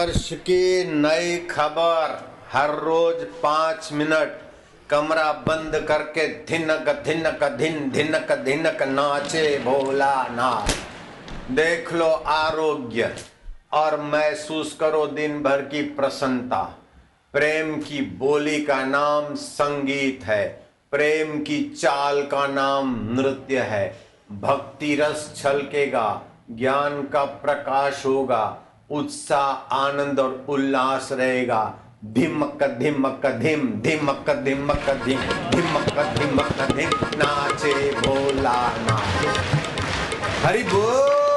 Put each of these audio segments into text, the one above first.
वर्ष की नई खबर। हर रोज पाँच मिनट कमरा बंद करके धिनक धिनक धिन धिनक धिनक नाचे भोला नाच देख लो आरोग्य और महसूस करो दिन भर की प्रसन्नता। प्रेम की बोली का नाम संगीत है। प्रेम की चाल का नाम नृत्य है। भक्ति रस छलकेगा, ज्ञान का प्रकाश होगा। उत्साह, आनंद और उल्लास रहेगा। धिमक धिमक धिम धिमक धिमक धिम धिमक धिमक धिम नाचे भोला नाचे। हरि बोल।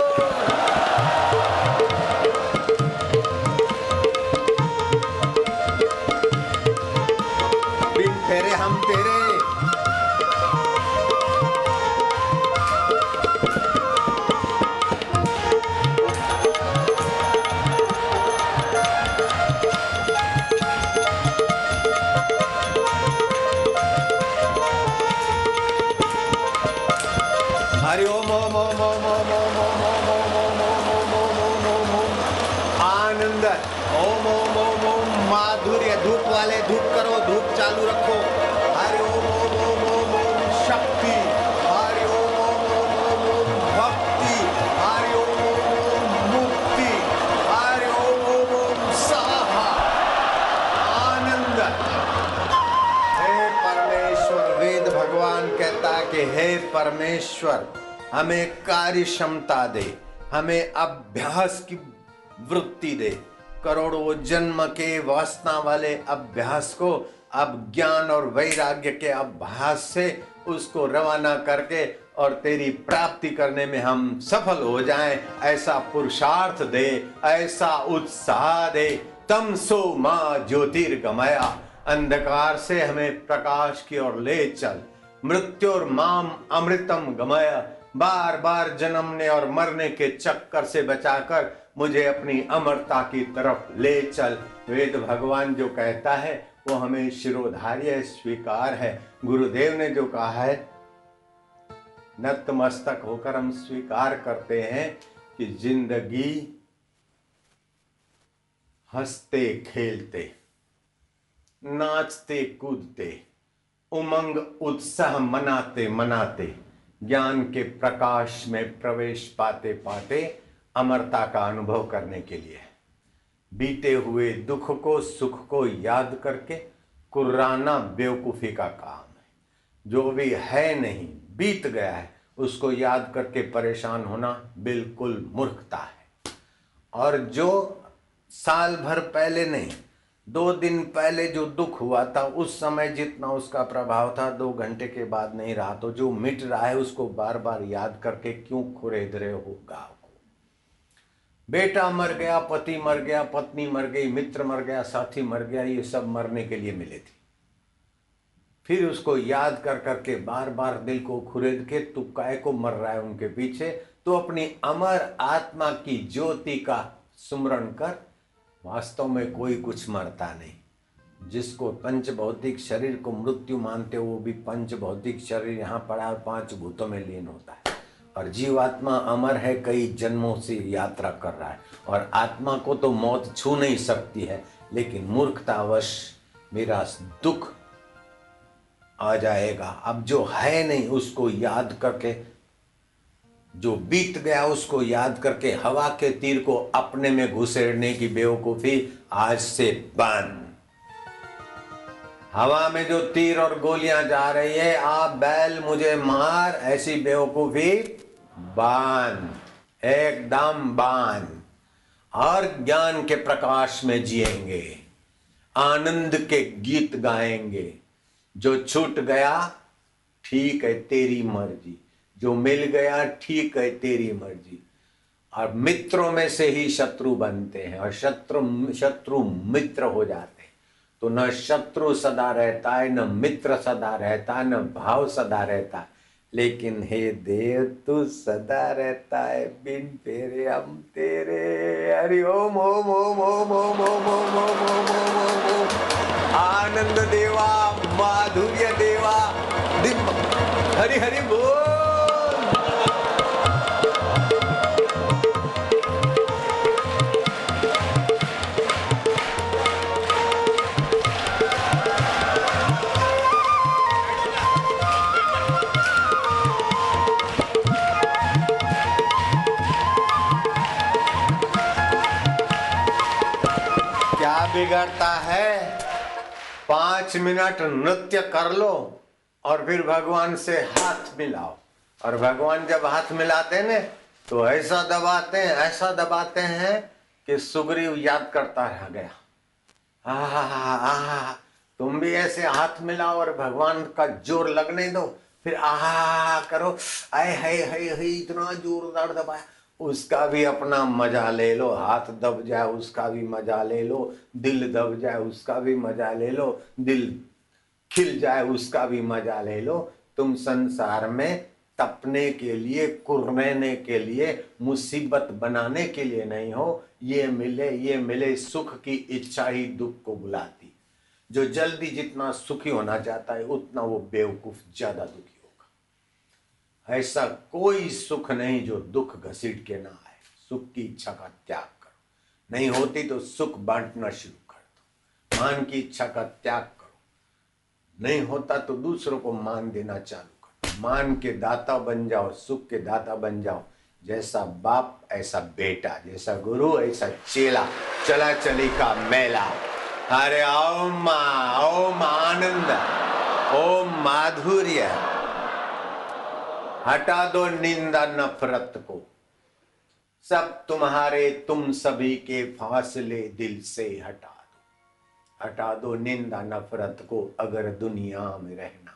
परमेश्वर, हमें कार्य क्षमता दे, हमें अभ्यास की वृत्ति दे। करोड़ों जन्म के वासना वाले अभ्यास को, अब ज्ञान और वैराग्य के अभ्यास से उसको रवाना करके और तेरी प्राप्ति करने में हम सफल हो जाएँ। ऐसा पुरुषार्थ दे, ऐसा उत्साह दे। तम सो माँ ज्योतिर्गमया, अंधकार से हमें प्रकाश की ओर ले चल। मृत्यु माम अमृतम गमया। बार बार जन्मने और मरने के चक्कर से बचाकर मुझे अपनी अमरता की तरफ़ ले चल। वेद भगवान जो कहता है, वो हमें शिरोधार्य स्वीकार है। गुरुदेव ने जो कहा है, नतमस्तक होकर हम स्वीकार करते हैं कि ज़िंदगी हँसते, खेलते, नाचते, कूदते उमंग उत्साह मनाते मनाते, ज्ञान के प्रकाश में प्रवेश पाते पाते अमरता का अनुभव करने के लिए। बीते हुए दुख को, सुख को याद करके कुर्राना बेवकूफ़ी का काम है। जो भी है नहीं, बीत गया है, उसको याद करके परेशान होना बिल्कुल मूर्खता है। और जो साल भर पहले नहीं दो दिन पहले जो दुख हुआ था, उस समय जितना उसका प्रभाव था, दो घंटे के बाद नहीं रहा। तो जो मिट रहा है, उसको बार बार याद करके क्यों खुरेद रहे हो गाँव को? बेटा मर गया, पति मर गया, पत्नी मर गई, मित्र मर गया, साथी मर गया, ये सब मरने के लिए मिले थे। फिर उसको याद कर करके बार बार दिल को खुरेद के तू काय को मर रहा है उनके पीछे तो अपनी अमर आत्मा की ज्योति का सुमरण कर वास्तव में कोई कुछ मरता नहीं। जिसको पंच भौतिक शरीर को मृत्यु मानते हो, वो भी पंच भौतिक शरीर यहाँ पड़ा और पाँच भूतों में लीन होता है। और जीवात्मा अमर है, कई जन्मों से यात्रा कर रहा है। और आत्मा को तो मौत छू नहीं सकती है, लेकिन मूर्खतावश मेरा दुख आ जाएगा। अब जो है नहीं, उसको याद करके जो बीत गया उसको याद करके हवा के तीर को अपने में घुसेड़ने की बेवकूफ़ी आज से बंद। हवा में जो तीर और गोलियाँ जा रही है, आप बैल मुझे मार, ऐसी बेवकूफ़ी बाँध एकदम बाँध और ज्ञान के प्रकाश में जिएँगे। आनंद के गीत गाएँगे। जो छूट गया, ठीक है तेरी मर्ज़ी। जो मिल गया ठीक है तेरी मर्ज़ी और मित्रों में से ही शत्रु बनते हैं और शत्रु शत्रु मित्र हो जाते हैं तो न शत्रु सदा रहता है न मित्र सदा रहता है न भाव सदा रहता है लेकिन हे देव तू सदा रहता है बिन फेरे हम तेरे हरि ओम ओम ओम ओम ओम ओम ओम ओम ओम ओम ओम ओम आनंद देवा माधुर्य देवा दिम हरि हरि बोल बिगड़ता है। पाँच मिनट नृत्य कर लो और फिर भगवान से हाथ मिलाओ। और भगवान जब हाथ मिलाते हैं तो ऐसा दबाते हैं, ऐसा दबाते हैं कि सुग्रीव याद करता रह गया। आहा तुम भी ऐसे हाथ मिलाओ और भगवान का ज़ोर लगने दो। फिर आहा करो। हाय हाय इतना जोरदार दबाया। उसका भी अपना मज़ा ले लो। हाथ दब जाए, उसका भी मज़ा ले लो। दिल दब जाए, उसका भी मज़ा ले लो। दिल खिल जाए, उसका भी मज़ा ले लो। तुम संसार में तपने के लिए कुरने के लिए, मुसीबत बनाने के लिए नहीं हो। ये मिले ये मिले, सुख की इच्छा ही दुख को बुलाती। जो जल्दी जितना सुखी होना चाहता है, उतना वो बेवकूफ़ ज़्यादा दुखी ऐसा कोई सुख नहीं जो दुख घसीट के ना आए। सुख की इच्छा का त्याग करो। नहीं होती तो सुख बांटना शुरू कर दो। मान की इच्छा का त्याग करो। नहीं होता तो दूसरों को मान देना चालू मान के दाता बन जाओ, सुख के दाता बन जाओ। जैसा बाप, ऐसा बेटा, जैसा गुरु, ऐसा चेला, चला चली का मेला। अरे ओम ओम आनंद, ओम माधुर्य। हटा दो निंदा नफरत को। सब तुम्हारे, तुम सभी के फासले दिल से हटा दो। हटा दो निंदा नफरत को अगर दुनिया में रहना।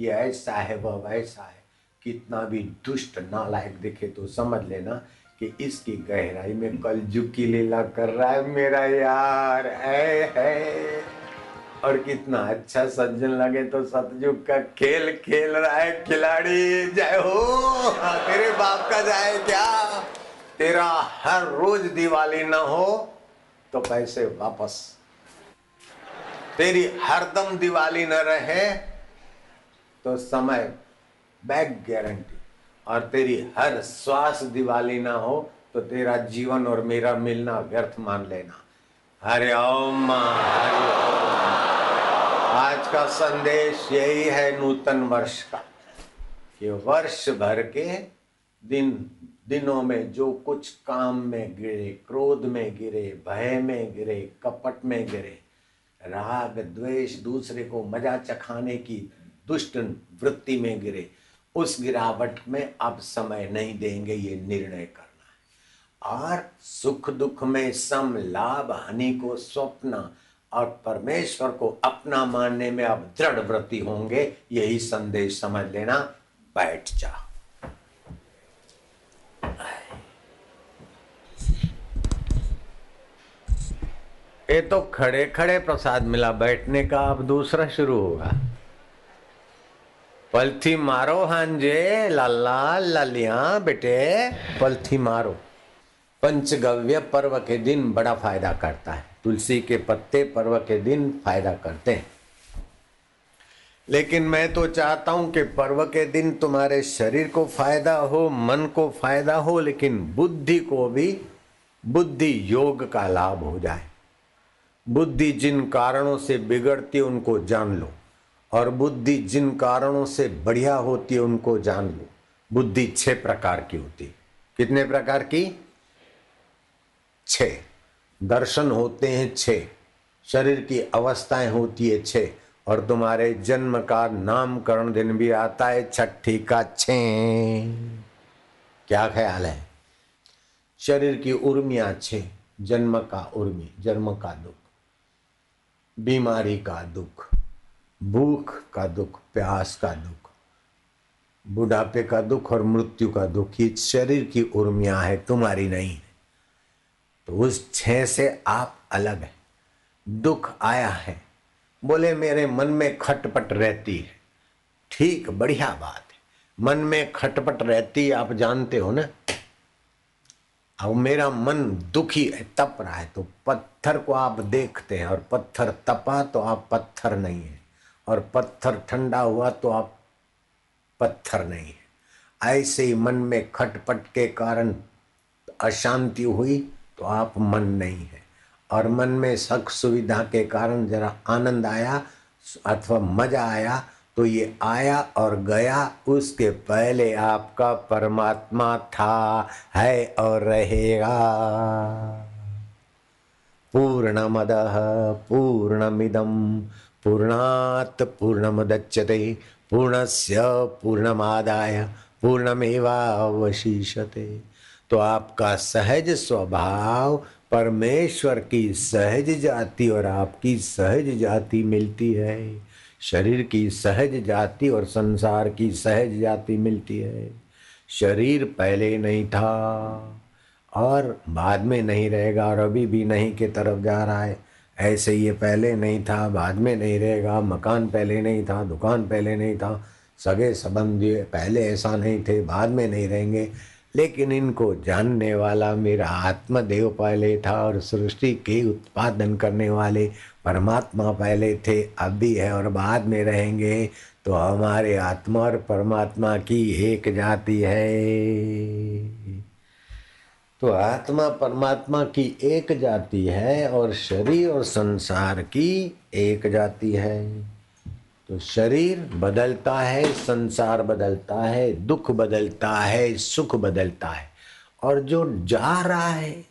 ये ऐसा है, वह वैसा है। कितना भी दुष्ट, नालायक दिखे तो समझ लेना कि इसकी गहराई में कल झुकी लीला कर रहा है मेरा यार। है है और कितना अच्छा सज्जन लगे तो सतयुग का खेल खेल रहा है खिलाड़ी। जय हो। तेरे बाप का जाए क्या? तेरा हर रोज दिवाली ना हो तो पैसे वापस। तेरी हरदम दिवाली न रहे तो समय बैक गारंटी और तेरी हर श्वास दिवाली ना हो तो तेरा जीवन और मेरा मिलना व्यर्थ मान लेना। हरे ओम हरे आज का संदेश यही है नूतन वर्ष का, कि वर्ष भर के दिन, दिनों में जो कुछ काम में गिरे, क्रोध में गिरे, भय में गिरे, कपट में गिरे, राग, द्वेष दूसरे को मज़ा चखाने की दुष्ट वृत्ति में गिरे, उस गिरावट में अब समय नहीं देंगे ये निर्णय करना। है और सुख दुख में सम लाभ, हानि को स्वप्न और परमेश्वर को अपना मानने में अब दृढ़ व्रति होंगे, यही संदेश समझ लेना। बैठ जा। ये तो खड़े खड़े प्रसाद मिला बैठने का, अब दूसरा शुरू होगा। पलथी मारो हांजे लाला लालिया बेटे, पलथी मारो। पंचगव्य पर्व के दिन बड़ा फ़ायदा करता है। तुलसी के पत्ते पर्व के दिन फ़ायदा करते हैं। लेकिन मैं तो चाहता हूँ कि पर्व के दिन तुम्हारे शरीर को फ़ायदा हो, मन को फ़ायदा हो, लेकिन बुद्धि को भी, बुद्धि योग का लाभ हो जाए। बुद्धि जिन कारणों से बिगड़ती है, उनको जान लो। और बुद्धि जिन कारणों से बढ़िया होती है, उनको जान लो। बुद्धि छह प्रकार की होती कितने प्रकार की? छ। दर्शन होते हैं छह शरीर की अवस्थाएँ होती है छह और तुम्हारे जन्म का नामकरण दिन भी आता है छठी का छ। क्या ख्याल है? शरीर की उर्मिया छे। जन्म का उर्मी, जन्म का दुख। बीमारी का दुख। भूख का दुख, प्यास का दुख। बुढ़ापे का दुख और मृत्यु का दुख, ये शरीर की उर्मिया है, तुम्हारी नहीं। है तो उस छह से आप अलग है। दुख आया है। बोले, मेरे मन में खटपट रहती है। ठीक, बढ़िया बात है। मन में खटपट रहती है, आप जानते हो ना? अब मेरा मन दुखी है, तप रहा है तो पत्थर को आप देखते हैं, और पत्थर तपा तो आप पत्थर नहीं है। और पत्थर ठंडा हुआ तो आप पत्थर नहीं है। ऐसे ही मन में खटपट के कारण अशांति हुई तो आप मन नहीं है। और मन में सख सुविधा के कारण जरा आनंद आया, अथवा मज़ा आया तो ये आया और गया, उसके पहले आपका परमात्मा था, है और रहेगा। पूर्णमदः पूर्णमिदं, पूर्णात् पूर्णमुदच्यते, पूर्णस्य पूर्णमादाय, पूर्णमेवावशिष्यते। तो आपका सहज स्वभाव परमेश्वर की सहज जाति और आपकी सहज जाति मिलती है। शरीर की सहज जाति और संसार की सहज जाति मिलती है। शरीर पहले नहीं था और बाद में नहीं रहेगा और अभी भी नहीं के तरफ़ जा रहा है। ऐसे ये पहले नहीं था, बाद में नहीं रहेगा, मकान पहले नहीं था, दुकान पहले नहीं था, सगे संबंधी पहले ऐसा नहीं थे, बाद में नहीं रहेंगे। लेकिन इनको जानने वाला मेरा आत्मदेव पहले था और सृष्टि के उत्पादन करने वाले परमात्मा पहले थे, अब भी है और बाद में रहेंगे तो हमारे आत्मा और परमात्मा की एक जाति है। तो आत्मा परमात्मा की एक जाति है और शरीर और संसार की एक जाति है। तो शरीर बदलता है, संसार बदलता है, दुख बदलता है, सुख बदलता है। और जो जा रहा है,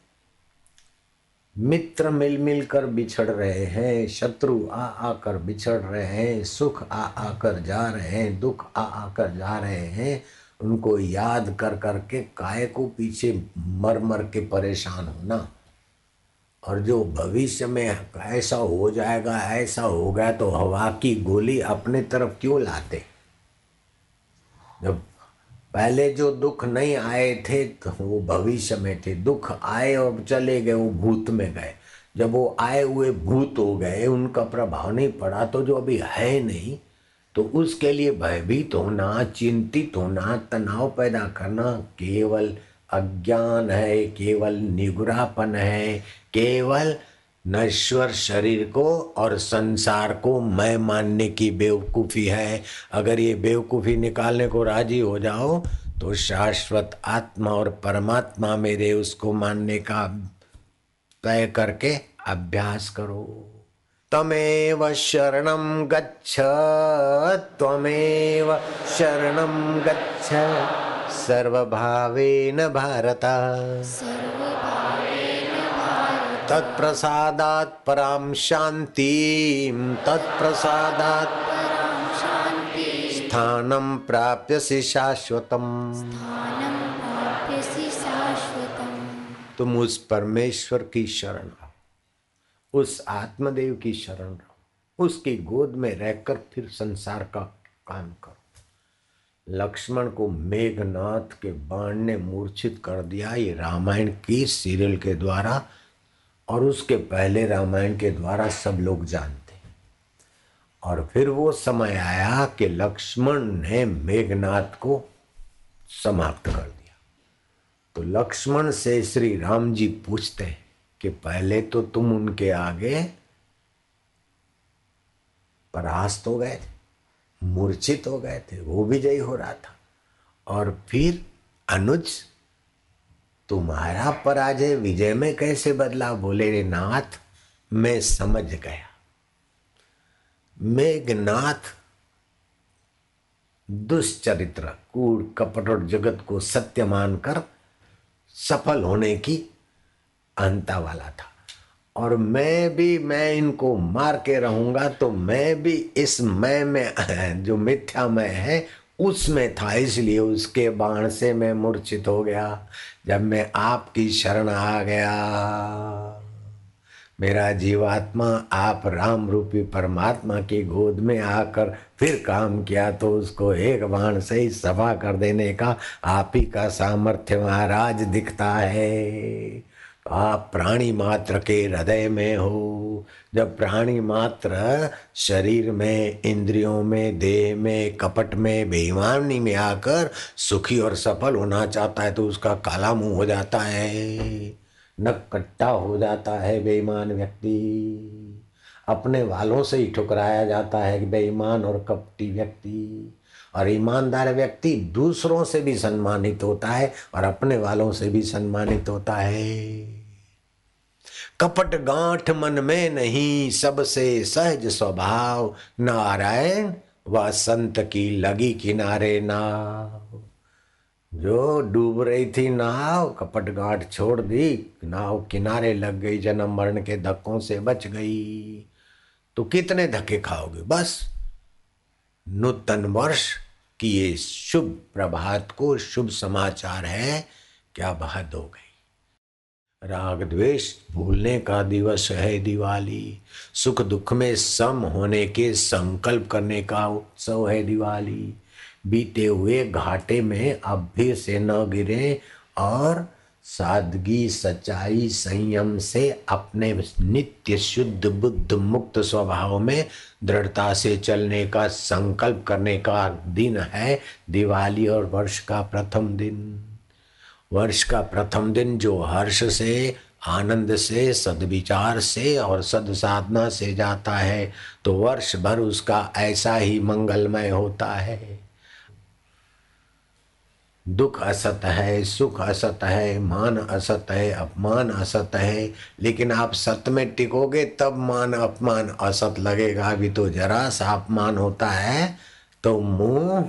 मित्र मिल मिल कर बिछड़ रहे हैं, शत्रु आ आकर बिछड़ रहे हैं, सुख आ आकर जा रहे हैं, दुख आ आकर जा रहे हैं, उनको याद कर करके काय को पीछे मर मर के परेशान होना। और जो भविष्य में ऐसा हो जाएगा, ऐसा हो गया तो हवा की गोली अपने तरफ़ क्यों लाते? जब पहले जो दुख नहीं आए थे तो वो भविष्य में थे। दुख आए और चले गए, वो भूत में गए। जब वो आए हुए भूत हो गए, उनका प्रभाव नहीं पड़ा तो जो अभी है नहीं तो उसके लिए भयभीत होना, चिंतित होना, तनाव पैदा करना केवल अज्ञान है, केवल निगुरापन है, केवल नश्वर शरीर को और संसार को मैं मानने की बेवकूफ़ी है। अगर ये बेवकूफ़ी निकालने को राज़ी हो जाओ तो शाश्वत आत्मा और परमात्मा मेरे उसको मानने का तय करके अभ्यास करो। तमेव शरणं गच्छ त्वमेव शरणं गच्छ। सर्वभावेन भारत। तत्प्रसादात् परां शान्तिं। तत्प्रसादात् स्थानं प्राप्यसि शाश्वतम्। तुम उस परमेश्वर की शरण रहो। उस आत्मदेव की शरण रहो। उसकी गोद में रहकर फिर संसार का काम करो। लक्ष्मण को मेघनाथ के बाण ने मूर्छित कर दिया ये रामायण की सीरियल के द्वारा और उसके पहले रामायण के द्वारा सब लोग जानते और फिर वो समय आया कि लक्ष्मण ने मेघनाथ को समाप्त कर दिया। तो लक्ष्मण से श्री राम जी पूछते हैं कि पहले तो तुम उनके आगे परास्त हो गए थे। मूर्छित हो गए थे, वो विजयी हो रहा था। और फिर, अनुज, तुम्हारा पराजय विजय में कैसे बदला? बोले नाथ, मैं समझ गया। मेघनाथ, दुष्चरित्र, कूड़, कपट और जगत को सत्य मानकर सफल होने की अंता वाला था। और मैं भी, मैं इनको मार के रहूँगा तो मैं भी इस मैं में, जो मिथ्या मैं है, उसमें था। इसलिए उसके बाण से मैं मूर्छित हो गया, जब मैं आपकी शरण आ गया। मेरा जीवात्मा, आप राम रूपी परमात्मा की गोद में आकर फिर काम किया तो उसको एक बाण से ही सफ़ा कर देने का आप ही का सामर्थ्य महाराज दिखता है। आप प्राणी मात्र के हृदय में हो। जब प्राणी मात्र शरीर में, इंद्रियों में, देह में, कपट में, बेईमानी में आकर सुखी और सफल होना चाहता है तो उसका काला मुँह हो जाता है। नक कट्टा हो जाता है, बेईमान व्यक्ति। अपने वालों से ही ठुकराया जाता है बेईमान और कपटी व्यक्ति। और ईमानदार व्यक्ति दूसरों से भी सम्मानित होता है और अपने वालों से भी सम्मानित होता है। कपट गांठ मन में नहीं, सबसे सहज स्वभाव नारायण व संत की लगी किनारे ना जो डूब रही थी नाव, कपट गांठ छोड़ दी, नाव किनारे लग गई, जन्म मरण के धक्कों से बच गई। तो कितने धक्के खाओगे? बस। नूतन वर्ष की ये शुभ प्रभात को शुभ समाचार है, क्या बात हो गई? राग द्वेष भूलने का दिवस है दिवाली, सुख दुख में सम होने के संकल्प करने का उत्सव है दिवाली। बीते हुए घाटे में अब भी से न गिरे और सादगी, सच्चाई, संयम से अपने नित्य शुद्ध बुद्ध मुक्त स्वभाव में दृढ़ता से चलने का संकल्प करने का दिन है दिवाली और वर्ष का प्रथम दिन। वर्ष का प्रथम दिन जो हर्ष से, आनंद से, सदविचार से और सद साधना से जाता है तो वर्ष भर उसका ऐसा ही मंगलमय होता है। दुख असत है, सुख असत है, मान असत है, अपमान असत है, लेकिन आप सत में टिकोगे तब मान अपमान असत लगेगा। अभी तो जरा सा अपमान होता है तो मुँह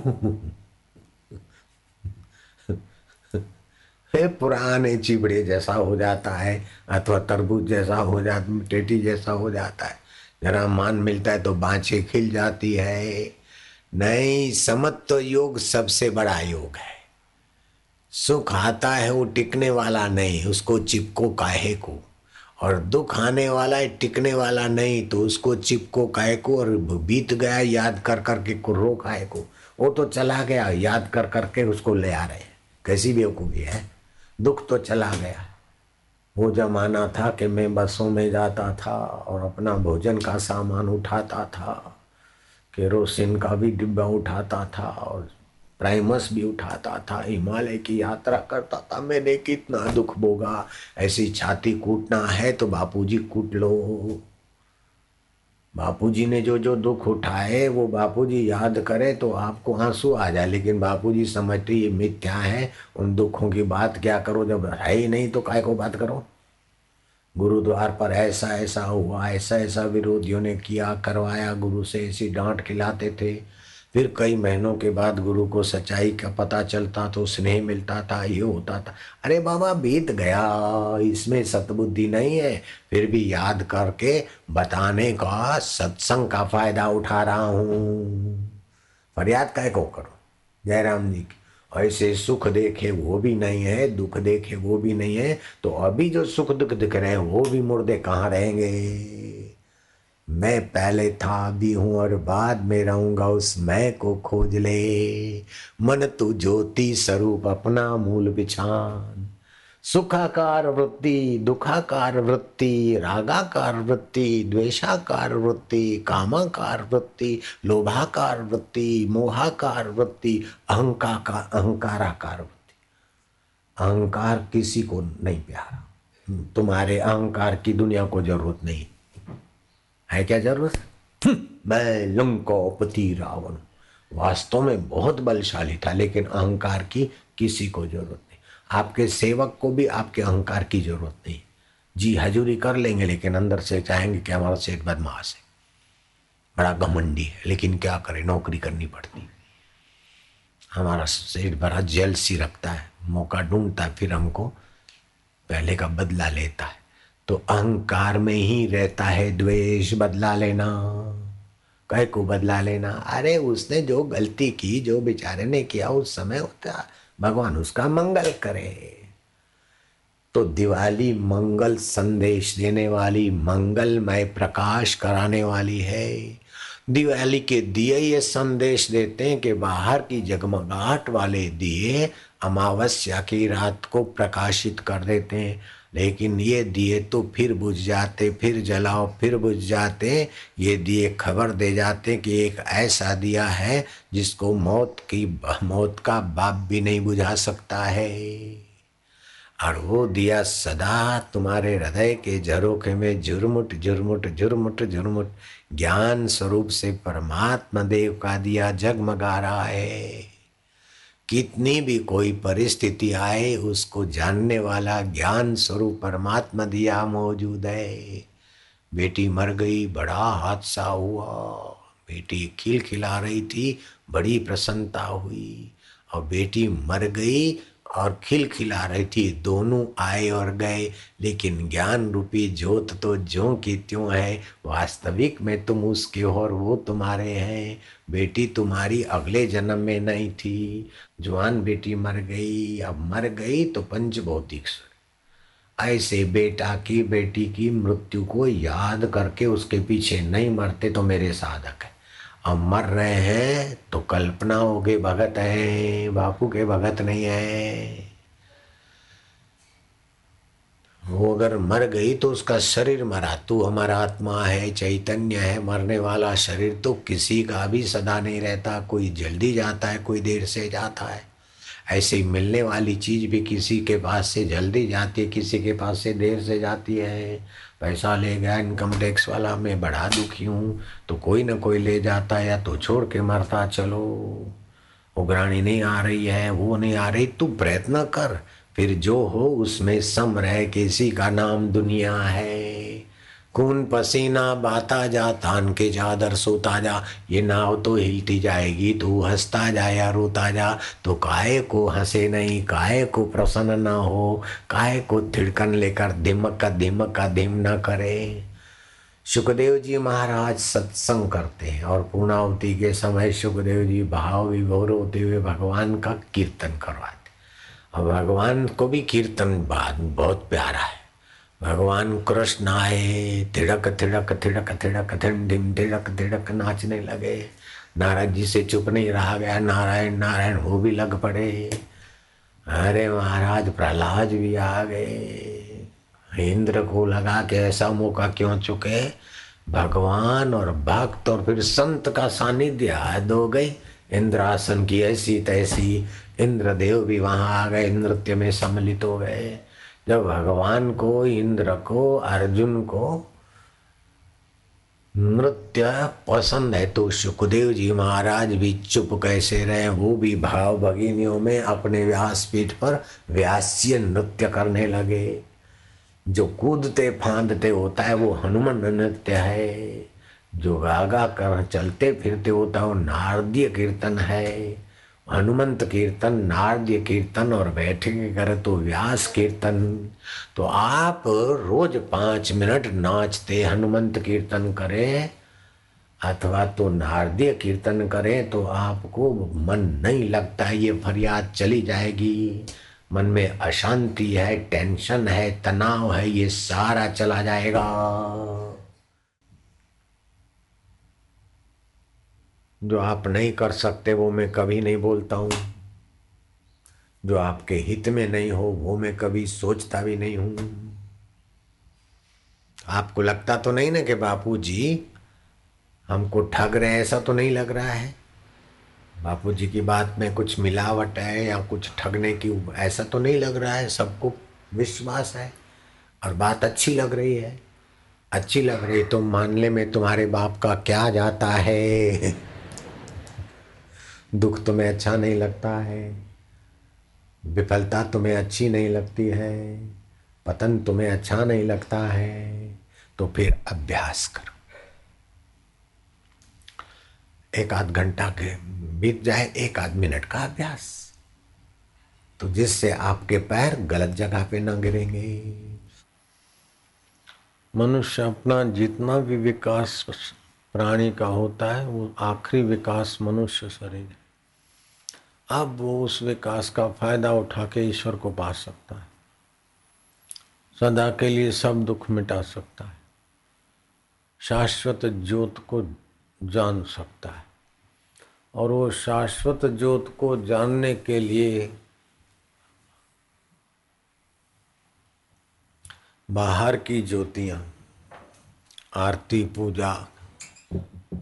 पुराने चिबड़े जैसा हो जाता है, अथवा तरबूज जैसा हो जाता टेटी जैसा हो जाता है। जरा मान मिलता है तो बाँचे खिल जाती है। नहीं समत तो योग सबसे बड़ा योग है। सुख आता है, वो टिकने वाला नहीं, उसको चिपको काहे को? और दुख आने वाला है, टिकने वाला नहीं तो उसको चिपको काहे को? और बीत गया, याद कर कर के कुर्रो काहे को? वो तो चला गया, याद कर कर के उसको ले आ रहे हैं। कैसी बेवकूफ़ी है? दुख तो चला गया। वो जमाना था कि मैं बसों में जाता था और अपना भोजन का सामान उठाता था, केरोसिन का भी डिब्बा उठाता था और प्राइमस भी उठाता था, हिमालय की यात्रा करता था। मैंने कितना दुख भोगा। ऐसी छाती कूटना है तो बापूजी कूट लो। बापूजी ने जो जो दुख उठाए, वो बापूजी याद करे तो आपको आँसू आ जाए। लेकिन बापूजी समझते ये मिथ्या है? उन दुखों की बात क्या करो? जब है ही नहीं तो काय को बात करो? गुरुद्वार पर ऐसा ऐसा हुआ, ऐसा ऐसा विरोधियों ने किया, करवाया। गुरु से ऐसी डांट खिलाते थे। फिर कई महीनों के बाद गुरु को सच्चाई का पता चलता तो स्नेह मिलता था, ये होता था। अरे बाबा, बीत गया, इसमें सतबुद्धि नहीं है। फिर भी याद करके बताने का सत्संग का फ़ायदा उठा रहा हूँ। फरियाद कह को करो? जयराम जी की। ऐसे सुख देखे वो भी नहीं है, दुख देखे वो भी नहीं है तो अभी जो सुख दुख दिख रहे हैं, वो भी मुर्दे कहाँ रहेंगे? मैं पहले था भी हूँ और बाद में रहूँगा उस मैं को खोज ले। मन तू ज्योति स्वरूप अपना मूल बिछान। सुखाकार वृत्ति, दुखाकार वृत्ति, रागाकार वृत्ति, द्वेषाकार वृत्ति, कामाकार वृत्ति, लोभाकार वृत्ति, मोहाकार वृत्ति अहंकार अहंकाराकार वृत्ति। अहंकार किसी को नहीं प्यारा। तुम्हारे अहंकार की दुनिया को ज़रूरत नहीं। है क्या ज़रूरत? हम्म। मैं लंकोपति रावण। वास्तव में बहुत बलशाली था लेकिन अहंकार की किसी को ज़रूरत नहीं। आपके सेवक को भी आपके अहंकार की ज़रूरत नहीं। जी हजूरी कर लेंगे लेकिन अंदर से चाहेंगे कि हमारा सेठ बदमाश है। बड़ा घमंडी है लेकिन क्या करे? नौकरी करनी पड़ती। हमारा सेठ बड़ा जल जेलसी रखता है मौका ढूंढता है फिर हमको पहले का बदला लेता है। तो अहंकार में ही रहता है द्वेष, बदला लेना। कह को बदला लेना? अरे, उसने जो गलती की, जो बेचारे ने किया, उस समय होता भगवान उसका मंगल करे। तो दिवाली मंगल संदेश देने वाली, मंगलमय प्रकाश कराने वाली है। दिवाली के दिए ये संदेश देते हैं कि बाहर की जगमगाहट वाले दिए अमावस्या की रात को प्रकाशित कर देते हैं। लेकिन ये दिए तो फिर बुझ जाते, फिर जलाओ, फिर बुझ जाते। ये दिए खबर दे जाते कि एक ऐसा दिया है जिसको मौत की, मौत का बाप भी नहीं बुझा सकता है। और वो दिया सदा तुम्हारे हृदय के झरोखे में झुरमुट झुरमुट झुरमुट झुरमुट। ज्ञान स्वरूप से परमात्मा देव का दिया जगमगा रहा है। कितनी भी कोई परिस्थिति आए, उसको जानने वाला ज्ञान स्वरूप परमात्मा दिया मौजूद है। बेटी मर गई, बड़ा हादसा हुआ। बेटी खिल खिला रही थी, बड़ी प्रसन्नता हुई। और बेटी मर गई और खिल खिला रही थी। दोनों आए और गए, लेकिन ज्ञान रूपी ज्योत तो ज्यो की त्यों है। वास्तविक में तुम उसके और वो तुम्हारे हैं। बेटी तुम्हारी अगले जन्म में नहीं थी। जवान बेटी मर गई, अब मर गई तो पंच भौतिक ऐसे बेटा की बेटी की मृत्यु को याद करके उसके पीछे नहीं मरते तो मेरे साधक है। अब मर रहे हैं तो कल्पना हो गई भगत है, बापू के भगत नहीं है। वो अगर मर गई तो उसका शरीर मरा। तू हमारा आत्मा है, चैतन्य है, मरने वाला शरीर तो किसी का भी सदा नहीं रहता। कोई जल्दी जाता है, कोई देर से जाता है। ऐसे ही मिलने वाली चीज़ भी किसी के पास से जल्दी जाती है, किसी के पास से देर से जाती है। पैसा ले गया इनकम टैक्स वाला, मैं बड़ा दुखी हूँ। तो कोई ना कोई ले जाता है, या तो छोड़ के मरता, चलो। उग्राणी नहीं आ रही है, वो नहीं आ रही। तू प्रयत्न कर। फिर जो हो उसमें सम रहे किसी का नाम दुनिया है। खून पसीना बाता जा तान के चादर सोता जा, ये नाव तो हिलती जाएगी, तू हंसता जा या रोता जा तो काय को हंसे नहीं काय को प्रसन्न ना हो काय को थिड़कन लेकर धिमक का धिमक का धिम न करे। सुखदेव जी महाराज सत्संग करते हैं और पूर्णावती के समय सुखदेव जी भाव विभोर होते हुए भगवान का कीर्तन करवाते और भगवान को भी कीर्तन बाद बहुत प्यारा है। भगवान कृष्ण आए, थिड़क थिड़क थिड़क थिड़क थिम धिम थिड़क थिड़क नाचने लगे। नारद जी से चुप नहीं रहा गया। नारायण नारायण, वो भी लग पड़े। अरे महाराज, प्रहलाद भी आ गए। इंद्र को लगा के ऐसा मौका क्यों चुके? भगवान और भक्त और फिर संत का सानिध्य हो गई इंद्रासन की ऐसी तैसी इंद्रदेव भी वहाँ आ गए नृत्य में सम्मिलित हो गए जब भगवान को, इंद्र को, अर्जुन को नृत्य पसंद है तो सुखदेव जी महाराज भी चुप कैसे रहे, वो भी भाव भगिनियों में अपने व्यासपीठ पर व्यास्य नृत्य करने लगे। जो कूदते फांदते होता है, वो हनुमान नृत्य है। जो गागा कर चलते फिरते होता है, वो नारदीय कीर्तन है। हनुमंत कीर्तन नारदीय कीर्तन और बैठे करे तो व्यास कीर्तन। तो आप रोज पाँच मिनट नाचते हनुमंत कीर्तन करें अथवा तो नारदीय कीर्तन करें तो आपको मन नहीं लगता है, ये फरियाद चली जाएगी। मन में अशांति है, टेंशन है, तनाव है, ये सारा चला जाएगा। जो आप नहीं कर सकते वो मैं कभी नहीं बोलता हूँ। जो आपके हित में नहीं हो वो मैं कभी सोचता भी नहीं हूँ। आपको लगता तो नहीं ना कि बापू जी हमको ठग रहे ऐसा तो नहीं लग रहा है? बापू जी की बात में कुछ मिलावट है या कुछ ठगने की ऐसा तो नहीं लग रहा है? सबको विश्वास है और बात अच्छी लग रही है। अच्छी लग रही तो मानने में तुम्हारे बाप का क्या जाता है? दुख तुम्हें अच्छा नहीं लगता है, विफलता तुम्हें अच्छी नहीं लगती है, पतन तुम्हें अच्छा नहीं लगता है तो फिर अभ्यास करो। एक आध घंटा के बीत जाए, एक आध मिनट का अभ्यास। तो जिससे आपके पैर गलत जगह पे न गिरेंगे। मनुष्य अपना जितना भी विकास प्राणी का होता है, वो आखिरी विकास मनुष्य शरीर अब वो उस विकास का फ़ायदा उठा के ईश्वर को पा सकता है। सदा के लिए सब दुख मिटा सकता है। शाश्वत ज्योत को जान सकता है। और वो शाश्वत ज्योत को जानने के लिए बाहर की ज्योतियाँ, आरती पूजा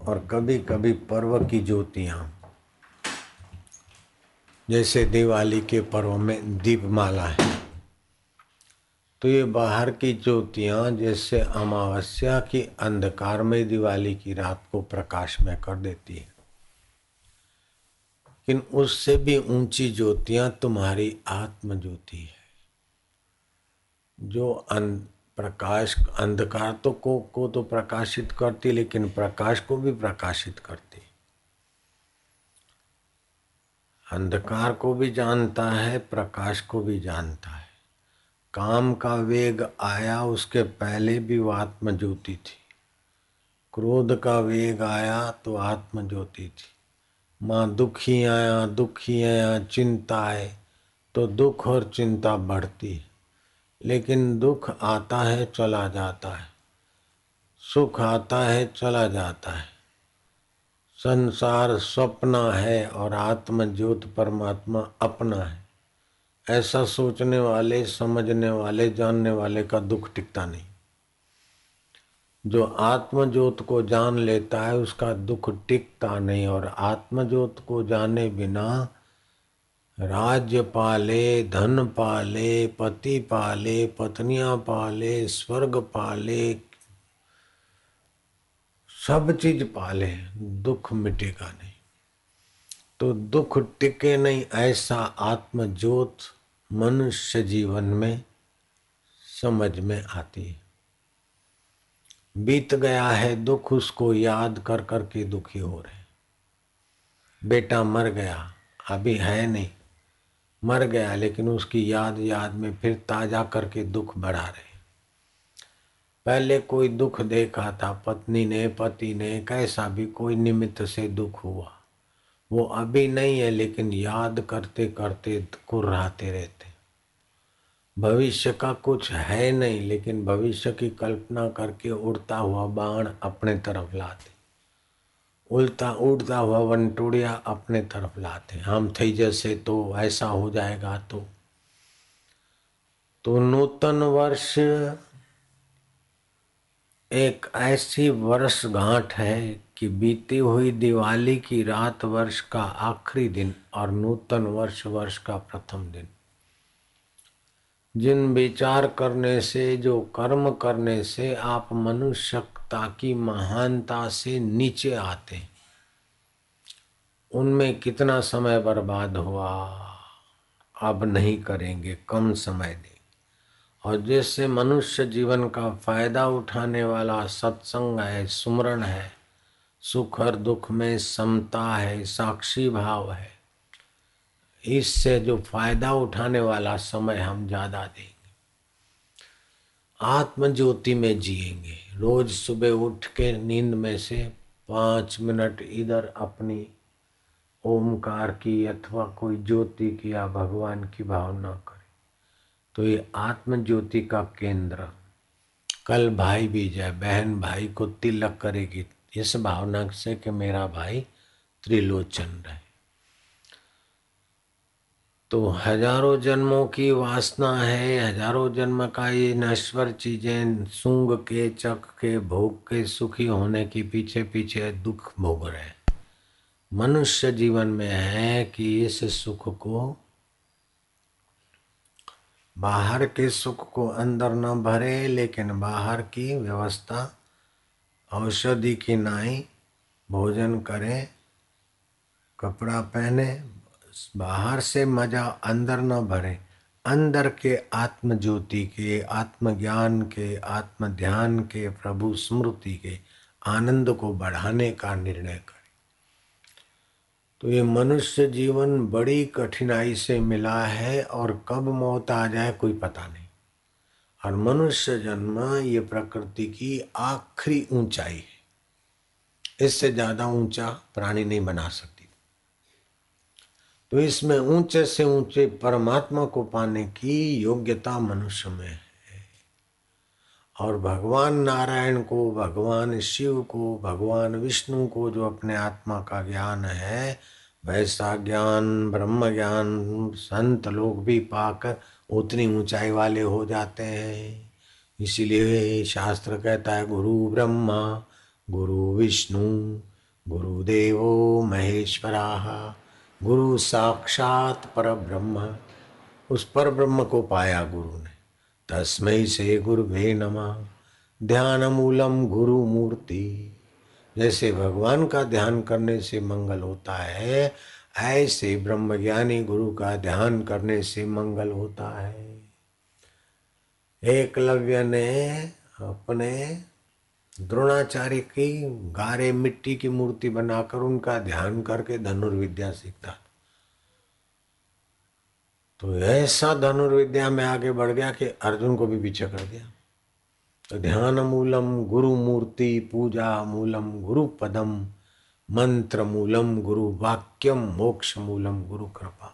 और कभी कभी पर्व की ज्योतियाँ जैसे दिवाली के पर्व में दीपमाला है। तो ये बाहर की ज्योतियाँ जैसे अमावस्या की अंधकार में दिवाली की रात को प्रकाश में कर देती है। लेकिन उससे भी ऊँची ज्योतियाँ तुम्हारी आत्म ज्योति है। जो प्रकाश, अंधकार तो को को तो प्रकाशित करती, लेकिन प्रकाश को भी प्रकाशित करती। अंधकार को भी जानता है, प्रकाश को भी जानता है। काम का वेग आया, उसके पहले भी वो आत्म ज्योति थी। क्रोध का वेग आया तो आत्म ज्योति थी। माँ दुखी आया दुखी आया, चिंता है तो दुख और चिंता बढ़ती है। लेकिन दुख आता है, चला जाता है। सुख आता है, चला जाता है। संसार स्वप्न है और आत्म ज्योत परमात्मा अपना है। ऐसा सोचने वाले, समझने वाले, जानने वाले का दुख टिकता नहीं। जो आत्मज्योत को जान लेता है, उसका दुख टिकता नहीं और आत्मज्योत को जाने बिना राज्य पाले, धन पाले, पति पाले, पत्नियाँ पाले, स्वर्ग पाले सब चीज़ पाले दुख मिटेगा नहीं। तो दुख टिके नहीं, ऐसा आत्मज्योत मनुष्य जीवन में समझ में आती है। बीत गया है दुख, उसको याद कर कर के दुखी हो रहे बेटा मर गया, अभी है नहीं। मर गया, लेकिन उसकी याद याद में फिर ताज़ा करके दुख बढ़ा रहे पहले कोई दुख देखा था, पत्नी ने, पति ने, कैसा भी कोई निमित्त से दुख हुआ। वो अभी नहीं है, लेकिन याद करते करते कुर्राते रहते। भविष्य का कुछ है नहीं, लेकिन भविष्य की कल्पना करके उड़ता हुआ बाण अपने तरफ़ लाते। उल्टा उड़ता हुआ वनटूड़िया अपने तरफ़ लाते। हम थे जैसे तो ऐसा हो जाएगा तो। तो नूतन वर्ष एक ऐसी वर्ष गांठ है कि बीती हुई दिवाली की रात वर्ष का आखिरी दिन और नूतन वर्ष वर्ष का प्रथम दिन। जिन विचार करने से, जो कर्म करने से आप मनुष्यता की महानता से नीचे आते उनमें कितना समय बर्बाद हुआ, अब नहीं करेंगे, कम समय दें। और जैसे मनुष्य जीवन का फ़ायदा उठाने वाला सत्संग है, सुमरण है, सुख और दुख में समता है, साक्षी भाव है। इससे जो फ़ायदा उठाने वाला समय हम ज़्यादा देंगे। आत्म ज्योति में जिएँगे। रोज सुबह उठ के नींद में से पाँच मिनट इधर अपनी ओमकार की अथवा कोई ज्योति की या भगवान की भावना करें तो ये आत्म ज्योति का केंद्र। कल भाई भी जाए, बहन भाई को तिलक करेगी, इस भावना से कि मेरा भाई त्रिलोचन रहे। तो हज़ारों जन्मों की वासना है, हज़ारों जन्म का ये नश्वर चीज़ें सूंग के चक के, भोग के, सुखी होने की पीछे पीछे दुख भोग रहे मनुष्य जीवन में है कि इस सुख को बाहर के सुख को अंदर न भरे, लेकिन बाहर की व्यवस्था, औषधि की नाई, भोजन करें, कपड़ा पहने, बाहर से मज़ा अंदर न भरे। अंदर के आत्म ज्योति के, आत्मज्ञान के आत्म ध्यान के, प्रभु स्मृति के आनंद को बढ़ाने का निर्णय करें। तो ये मनुष्य जीवन बड़ी कठिनाई से मिला है और कब मौत आ जाए कोई पता नहीं। और मनुष्य जन्म ये प्रकृति की आखिरी ऊंचाई है। इससे ज़्यादा ऊँचा प्राणी नहीं बना सकती। तो इसमें ऊँचे से ऊँचे परमात्मा को पाने की योग्यता मनुष्य में है। और भगवान नारायण को, भगवान शिव को, भगवान विष्णु को जो अपने आत्मा का ज्ञान है, वैसा ज्ञान, ब्रह्म ज्ञान, संत लोग भी पाकर उतनी ऊंचाई वाले हो जाते हैं। इसीलिए शास्त्र कहता है, गुरु ब्रह्मा, गुरु विष्णु गुरुदेवो महेश्वरा, गुरु साक्षात पर ब्रह्म उस पर ब्रह्म को पाया गुरु ने तस्मय से गुरुवे नमा। ध्यान मूलम गुरु मूर्ति। जैसे भगवान का ध्यान करने से मंगल होता है, ऐसे ब्रह्मज्ञानी गुरु का ध्यान करने से मंगल होता है। एकलव्य ने अपने द्रोणाचार्य की गारे मिट्टी की मूर्ति बनाकर उनका ध्यान करके धनुर्विद्या सीखता तो ऐसा धनुर्विद्या में आगे बढ़ गया कि अर्जुन को भी पीछे कर दिया। तो ध्यान मूलम गुरु मूर्ति पूजा मूलम गुरु पदम, मंत्र मूलम गुरु वाक्यम, मोक्ष मूलम गुरु कृपा।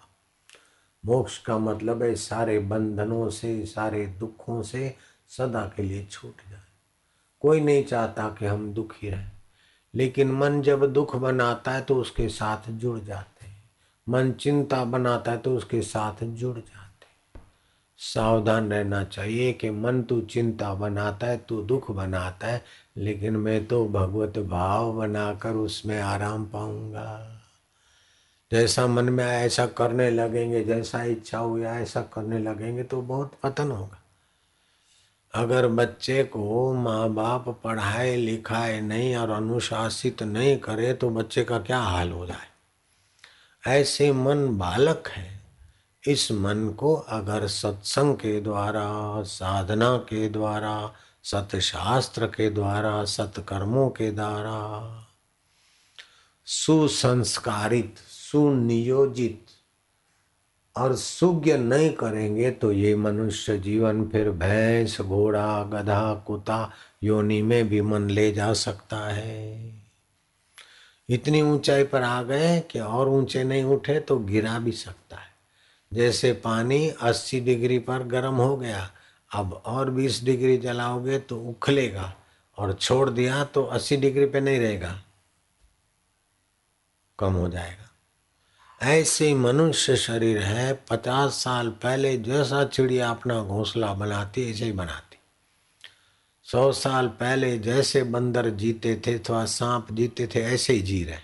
मोक्ष का मतलब है सारे बंधनों से, सारे दुखों से सदा के लिए छूट जाए। कोई नहीं चाहता कि हम दुखी रहें, लेकिन मन जब दुख बनाता है तो उसके साथ जुड़ जाता मन चिंता बनाता है तो उसके साथ जुड़ जाते सावधान रहना चाहिए कि मन तू चिंता बनाता है, तू दुख बनाता है, लेकिन मैं तो भगवत भाव बनाकर उसमें आराम पाऊँगा। जैसा मन में आया ऐसा करने लगेंगे, जैसा इच्छा हुई, ऐसा करने लगेंगे तो बहुत पतन होगा। अगर बच्चे को माँ बाप पढ़ाए लिखाए नहीं और अनुशासित नहीं करे तो बच्चे का क्या हाल हो जाए? ऐसे मन बालक है। इस मन को अगर सत्संग के द्वारा, साधना के द्वारा, सतशास्त्र के द्वारा, सत्कर्मों के द्वारा, सुसंस्कारित, सुनियोजित और सुज्ञ नहीं करेंगे तो ये मनुष्य जीवन फिर भैंस, घोड़ा, गधा, कुत्ता, योनि में भी मन ले जा सकता है। इतनी ऊंचाई पर आ गए कि और ऊँचे नहीं उठे तो गिरा भी सकता है। जैसे पानी 80 डिग्री पर गर्म हो गया, अब और 20 डिग्री जलाओगे तो उखलेगा और छोड़ दिया तो 80 डिग्री पे नहीं रहेगा। कम हो जाएगा। ऐसे मनुष्य शरीर है, पचास साल पहले जैसा चिड़िया अपना घोंसला बनाती, ऐसे ही बनाती। सौ साल पहले जैसे बंदर जीते थे अथवा सांप जीते थे, ऐसे ही जी रहे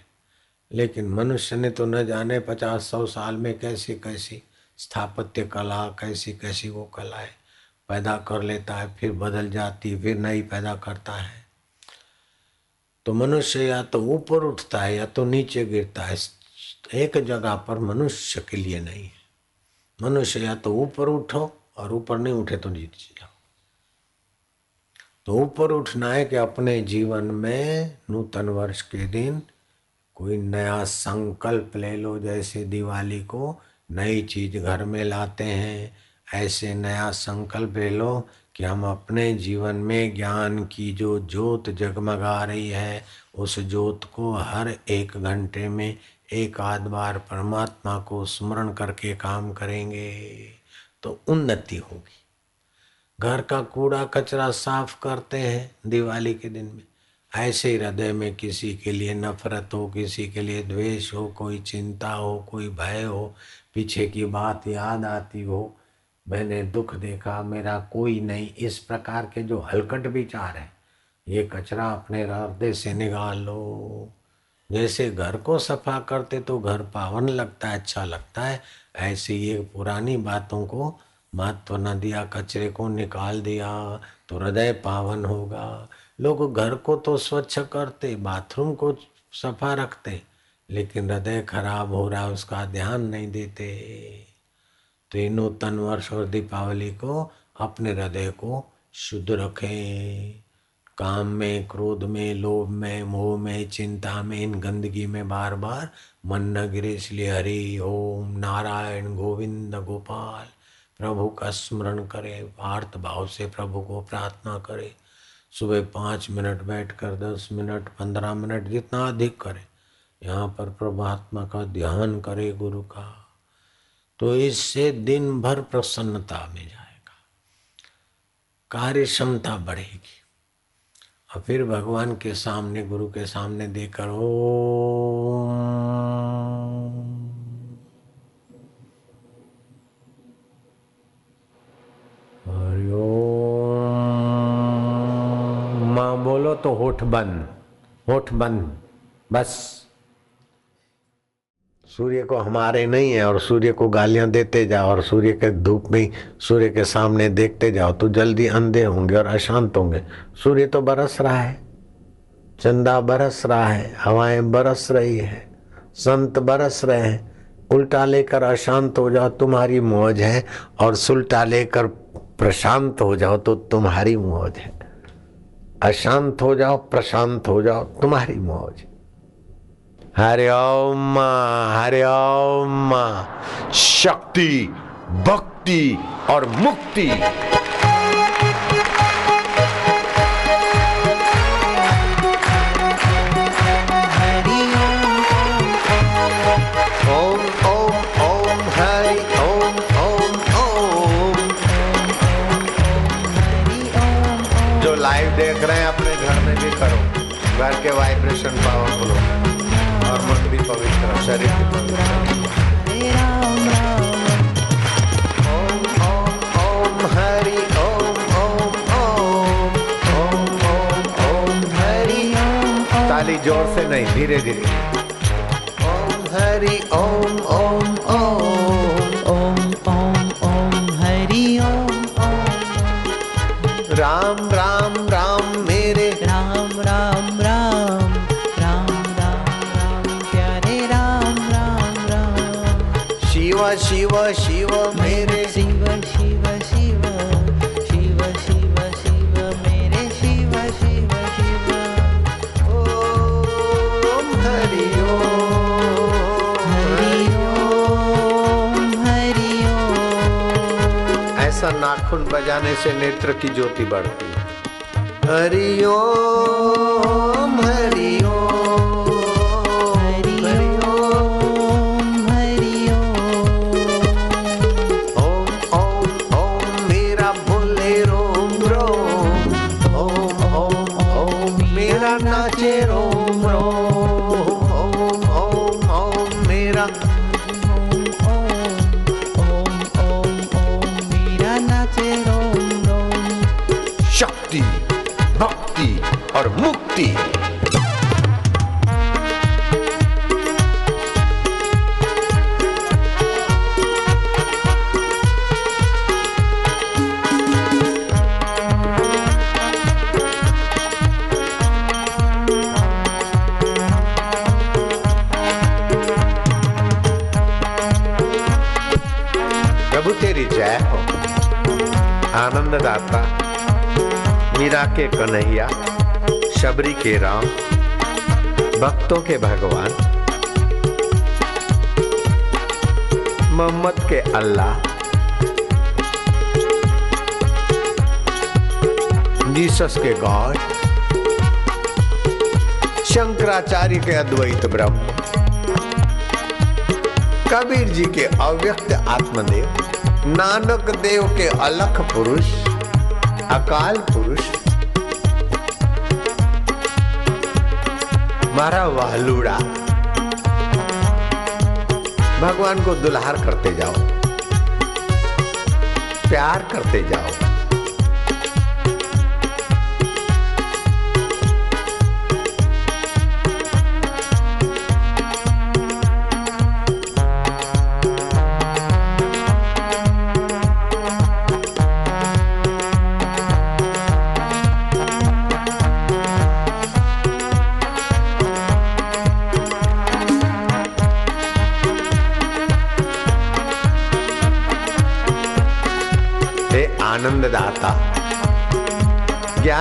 लेकिन मनुष्य ने तो न जाने पचास, सौ साल में कैसी कैसी स्थापत्य कला, कैसी कैसी वो कलाएँ पैदा कर लेता है, फिर बदल जाती फिर नई पैदा करता है। तो मनुष्य या तो ऊपर उठता है, या तो नीचे गिरता है। एक जगह पर मनुष्य के लिए नहीं है। मनुष्य या तो ऊपर उठो, और ऊपर नहीं उठे तो नीचे तो ऊपर उठना है कि अपने जीवन में नूतन वर्ष के दिन कोई नया संकल्प ले लो, जैसे दिवाली को नई चीज़ घर में लाते हैं, ऐसे नया संकल्प ले लो कि हम अपने जीवन में ज्ञान की जो ज्योत जगमगा रही है, उस ज्योत को हर एक घंटे में एक आध बार परमात्मा को स्मरण करके काम करेंगे। तो उन्नति होगी। घर का कूड़ा कचरा साफ़ करते हैं दिवाली के दिन में। ऐसे ही हृदय में किसी के लिए नफरत हो, किसी के लिए द्वेष हो, कोई चिंता हो, कोई भय हो, पीछे की बात याद आती हो, मैंने दुख देखा, मेरा कोई नहीं। इस प्रकार के जो हलकट विचार है, ये कचरा अपने हृदय से निकाल जैसे घर को सफ़ा करते तो घर पावन लगता है अच्छा लगता है। ऐसे ये पुरानी बातों को महत्व न दिया, कचरे को निकाल दिया तो हृदय पावन होगा। लोग घर को तो स्वच्छ करते, बाथरूम को सफ़ा रखते, लेकिन हृदय खराब हो रहा है, उसका ध्यान नहीं देते। तो ये नूतन वर्ष और दीपावली को अपने हृदय को शुद्ध रखें। काम में, क्रोध में, लोभ में, मोह में, चिंता में, इन गंदगी में बार बार मन न गिरे, इसलिए हरि ओम नारायण गोविंद गोपाल। प्रभु का स्मरण करे आर्थ भाव से प्रभु को प्रार्थना करे। सुबह पाँच मिनट बैठ कर दस मिनट, पंद्रह मिनट जितना अधिक करे। यहाँ पर प्रभात्मा का ध्यान करे गुरु का तो इससे दिन भर प्रसन्नता में जाएगा। कार्य क्षमता बढ़ेगी। और फिर भगवान के सामने, गुरु के सामने देकर ओ होठ बंद होठ बंद बस। सूर्य को हमारे नहीं है और सूर्य को गालियाँ देते जाओ और सूर्य के धूप में सूर्य के सामने देखते जाओ तो जल्दी अंधे होंगे और अशांत होंगे। सूर्य तो बरस रहा है, चंदा बरस रहा है, हवाएँ बरस रही है, संत बरस रहे हैं। उल्टा लेकर अशांत हो जाओ, तुम्हारी मौज है और सुल्टा लेकर प्रशांत हो जाओ तो तुम्हारी मौज है। अशांत हो जाओ, प्रशांत हो जाओ, तुम्हारी मौज। हरे ओम हरिओम माँ। शक्ति, भक्ति और मुक्ति। घर के वाइब्रेशन पावरफुल हो। और मन भी पवित्र हो, शरीर भी पवित्र ओम ओम ओम हरि ओम ओम ओम ओम ओम ओम हरि। ताली ज़ोर से नहीं धीरे धीरे ओम हरि ओम ओम ओम। नाखून बजाने से नेत्र की ज्योति बढ़ती है। हरिओम हरि प्रभु तेरी जय हो। आनंददाता मीरा के कन्हैया, शबरी के राम, भक्तों के भगवान, मोहम्मद के अल्लाह। जीसस के गॉड, शंकराचार्य के अद्वैत ब्रह्म, कबीर जी के अव्यक्त आत्मदेव नानक देव के अलख पुरुष, अकाल पुरुष। मारा वालूड़ा भगवान को दुलार करते जाओ, प्यार करते जाओ।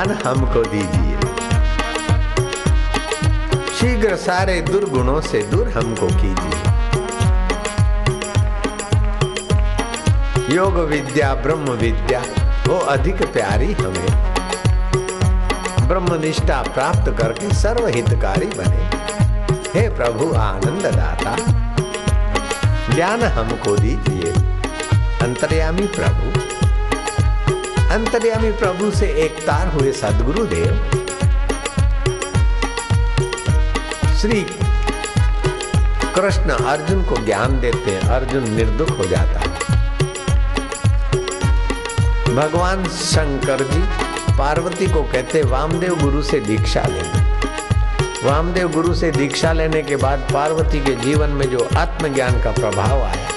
ज्ञान हमको दीजिए। शीघ्र सारे दुर्गुणों से दूर हमको कीजिए। योग विद्या, ब्रह्म विद्या, वो अधिक प्यारी हमें। ब्रह्म निष्ठा प्राप्त करके सर्वहितकारी बने। हे प्रभु आनंददाता, ज्ञान हमको दीजिए। अंतर्यामी प्रभु अंतर्यामी प्रभु से एक तार हुए सदगुरु देव श्री कृष्ण अर्जुन को ज्ञान देते हैं, अर्जुन निर्दुख हो जाता है। भगवान शंकर जी पार्वती को कहते वामदेव गुरु से दीक्षा लेने वामदेव गुरु से दीक्षा लेने के बाद पार्वती के जीवन में जो आत्मज्ञान का प्रभाव आया,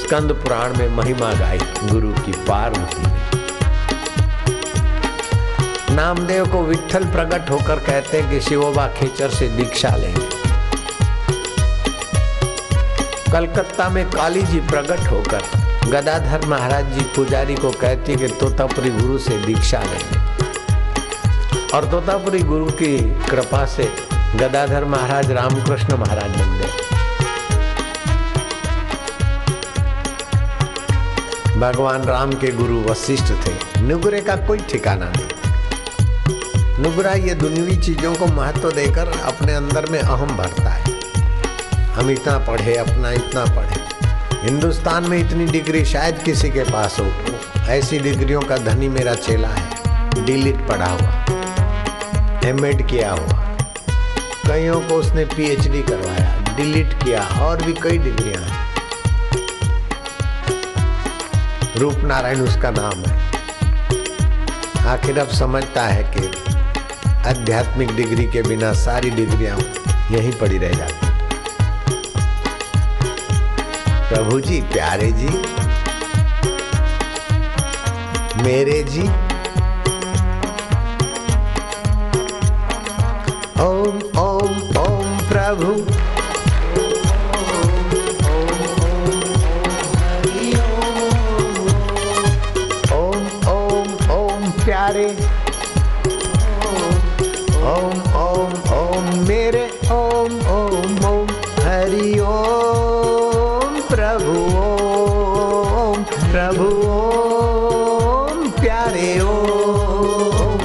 स्कंद पुराण में महिमा गाई। गुरु की पार्वती नामदेव को विठल प्रकट होकर कहते हैं कि शिवोबा खेचर से दीक्षा लेंगे। कलकत्ता में काली जी प्रकट होकर गदाधर महाराज जी पुजारी को कहती कि तोतापुरी गुरु से दीक्षा लेंगे। और तोतापुरी गुरु की कृपा से गदाधर महाराज रामकृष्ण महाराज बन गए भगवान राम के गुरु वशिष्ठ थे। नुगरे का कोई ठिकाना नहीं। नुगरा ये दुनियावी चीज़ों को महत्व देकर अपने अंदर में अहम भरता है। हम इतना पढ़े, अपना इतना पढ़े। हिंदुस्तान में इतनी डिग्री शायद किसी के पास हो। ऐसी डिग्रियों का धनी मेरा चेला है। डिलीट पढ़ा हुआ। एम किया हुआ। कईयों को उसने पीएचडी करवाया। डिलीट किया। और भी कई डिग्रियाँ हैं। रूप नारायण उसका नाम है। आखिर अब समझता है कि आध्यात्मिक डिग्री के बिना सारी डिग्रियाँ यहीं पड़ी रह जाती प्रभु जी, प्यारे जी, मेरे जी, ओम ओम ओम प्रभु। प्यारे। ओम ओम ओम, मेरे ओम ओम ओम, हरि ओम, प्रभु ओम प्रभु ओम, प्यारे ओम।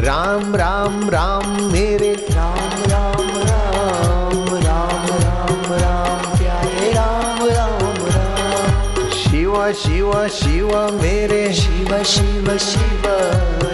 राम राम राम, मेरे। राम राम राम राम राम राम, प्यारे। राम राम राम। शिव शिव शिव, मेरे। शिव शिव। शिव शिव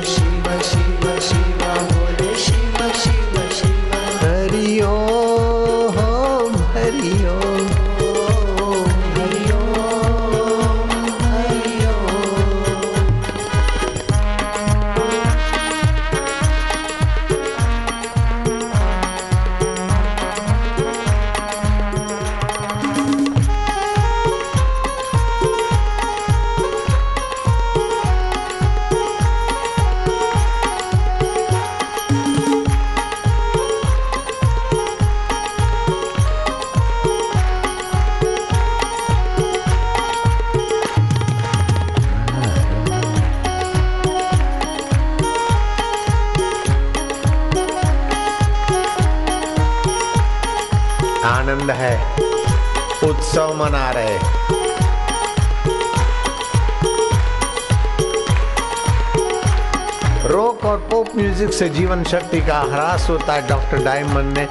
उत्सव मना रहे रॉक और पॉप म्यूज़िक से जीवन शक्ति का ह्रास होता है डॉक्टर डायमंड ने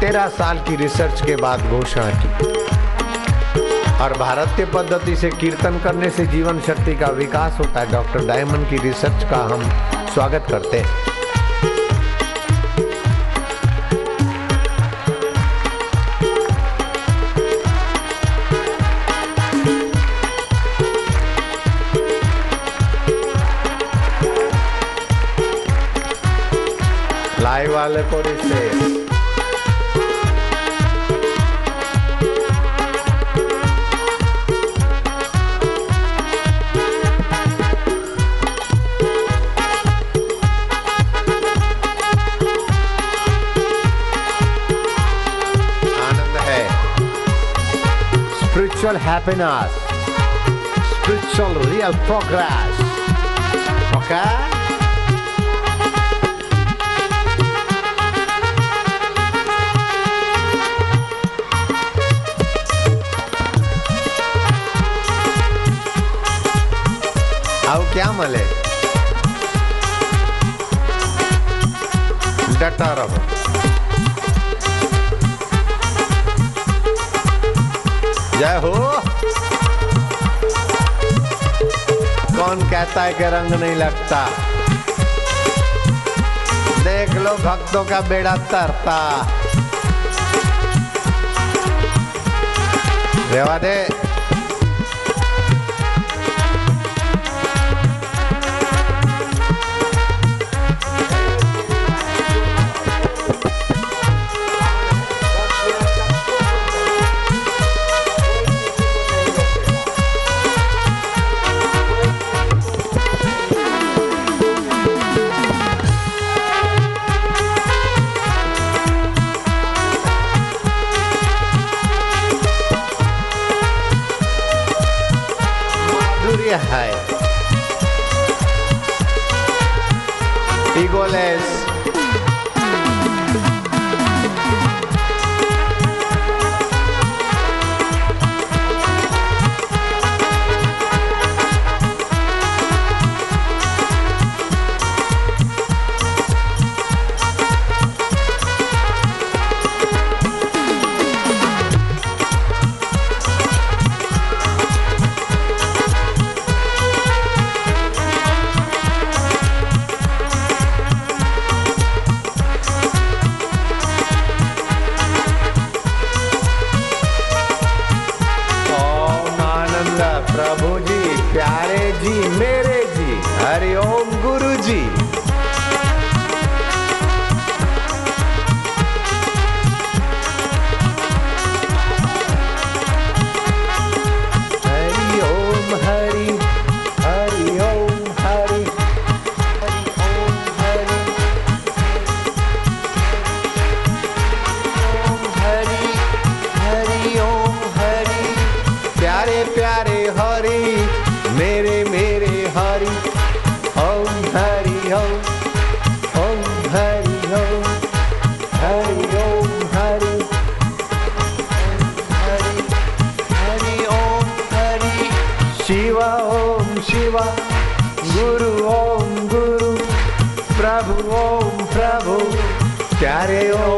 तेरह साल की रिसर्च के बाद घोषणा की। और भारतीय पद्धति से कीर्तन करने से जीवन शक्ति का विकास होता है डॉक्टर डायमंड की रिसर्च का हम स्वागत करते हैं। தாய்வாழ করেছে spiritual happiness, spiritual real progress. Okay? क्या मले डटा रहो। जय हो। कौन कहता है कि रंग नहीं लगता? देख लो भक्तों का बेड़ा तरता। रेवा दे। मेरे मेरे हरि ओम हरि ओम ओम हरि ओम हरि ओम हरि। हरि हरि ओम हरि। शिव ओम शिवा, गुरु ओम गुरु, प्रभु ओम प्रभु। प्यारे ओम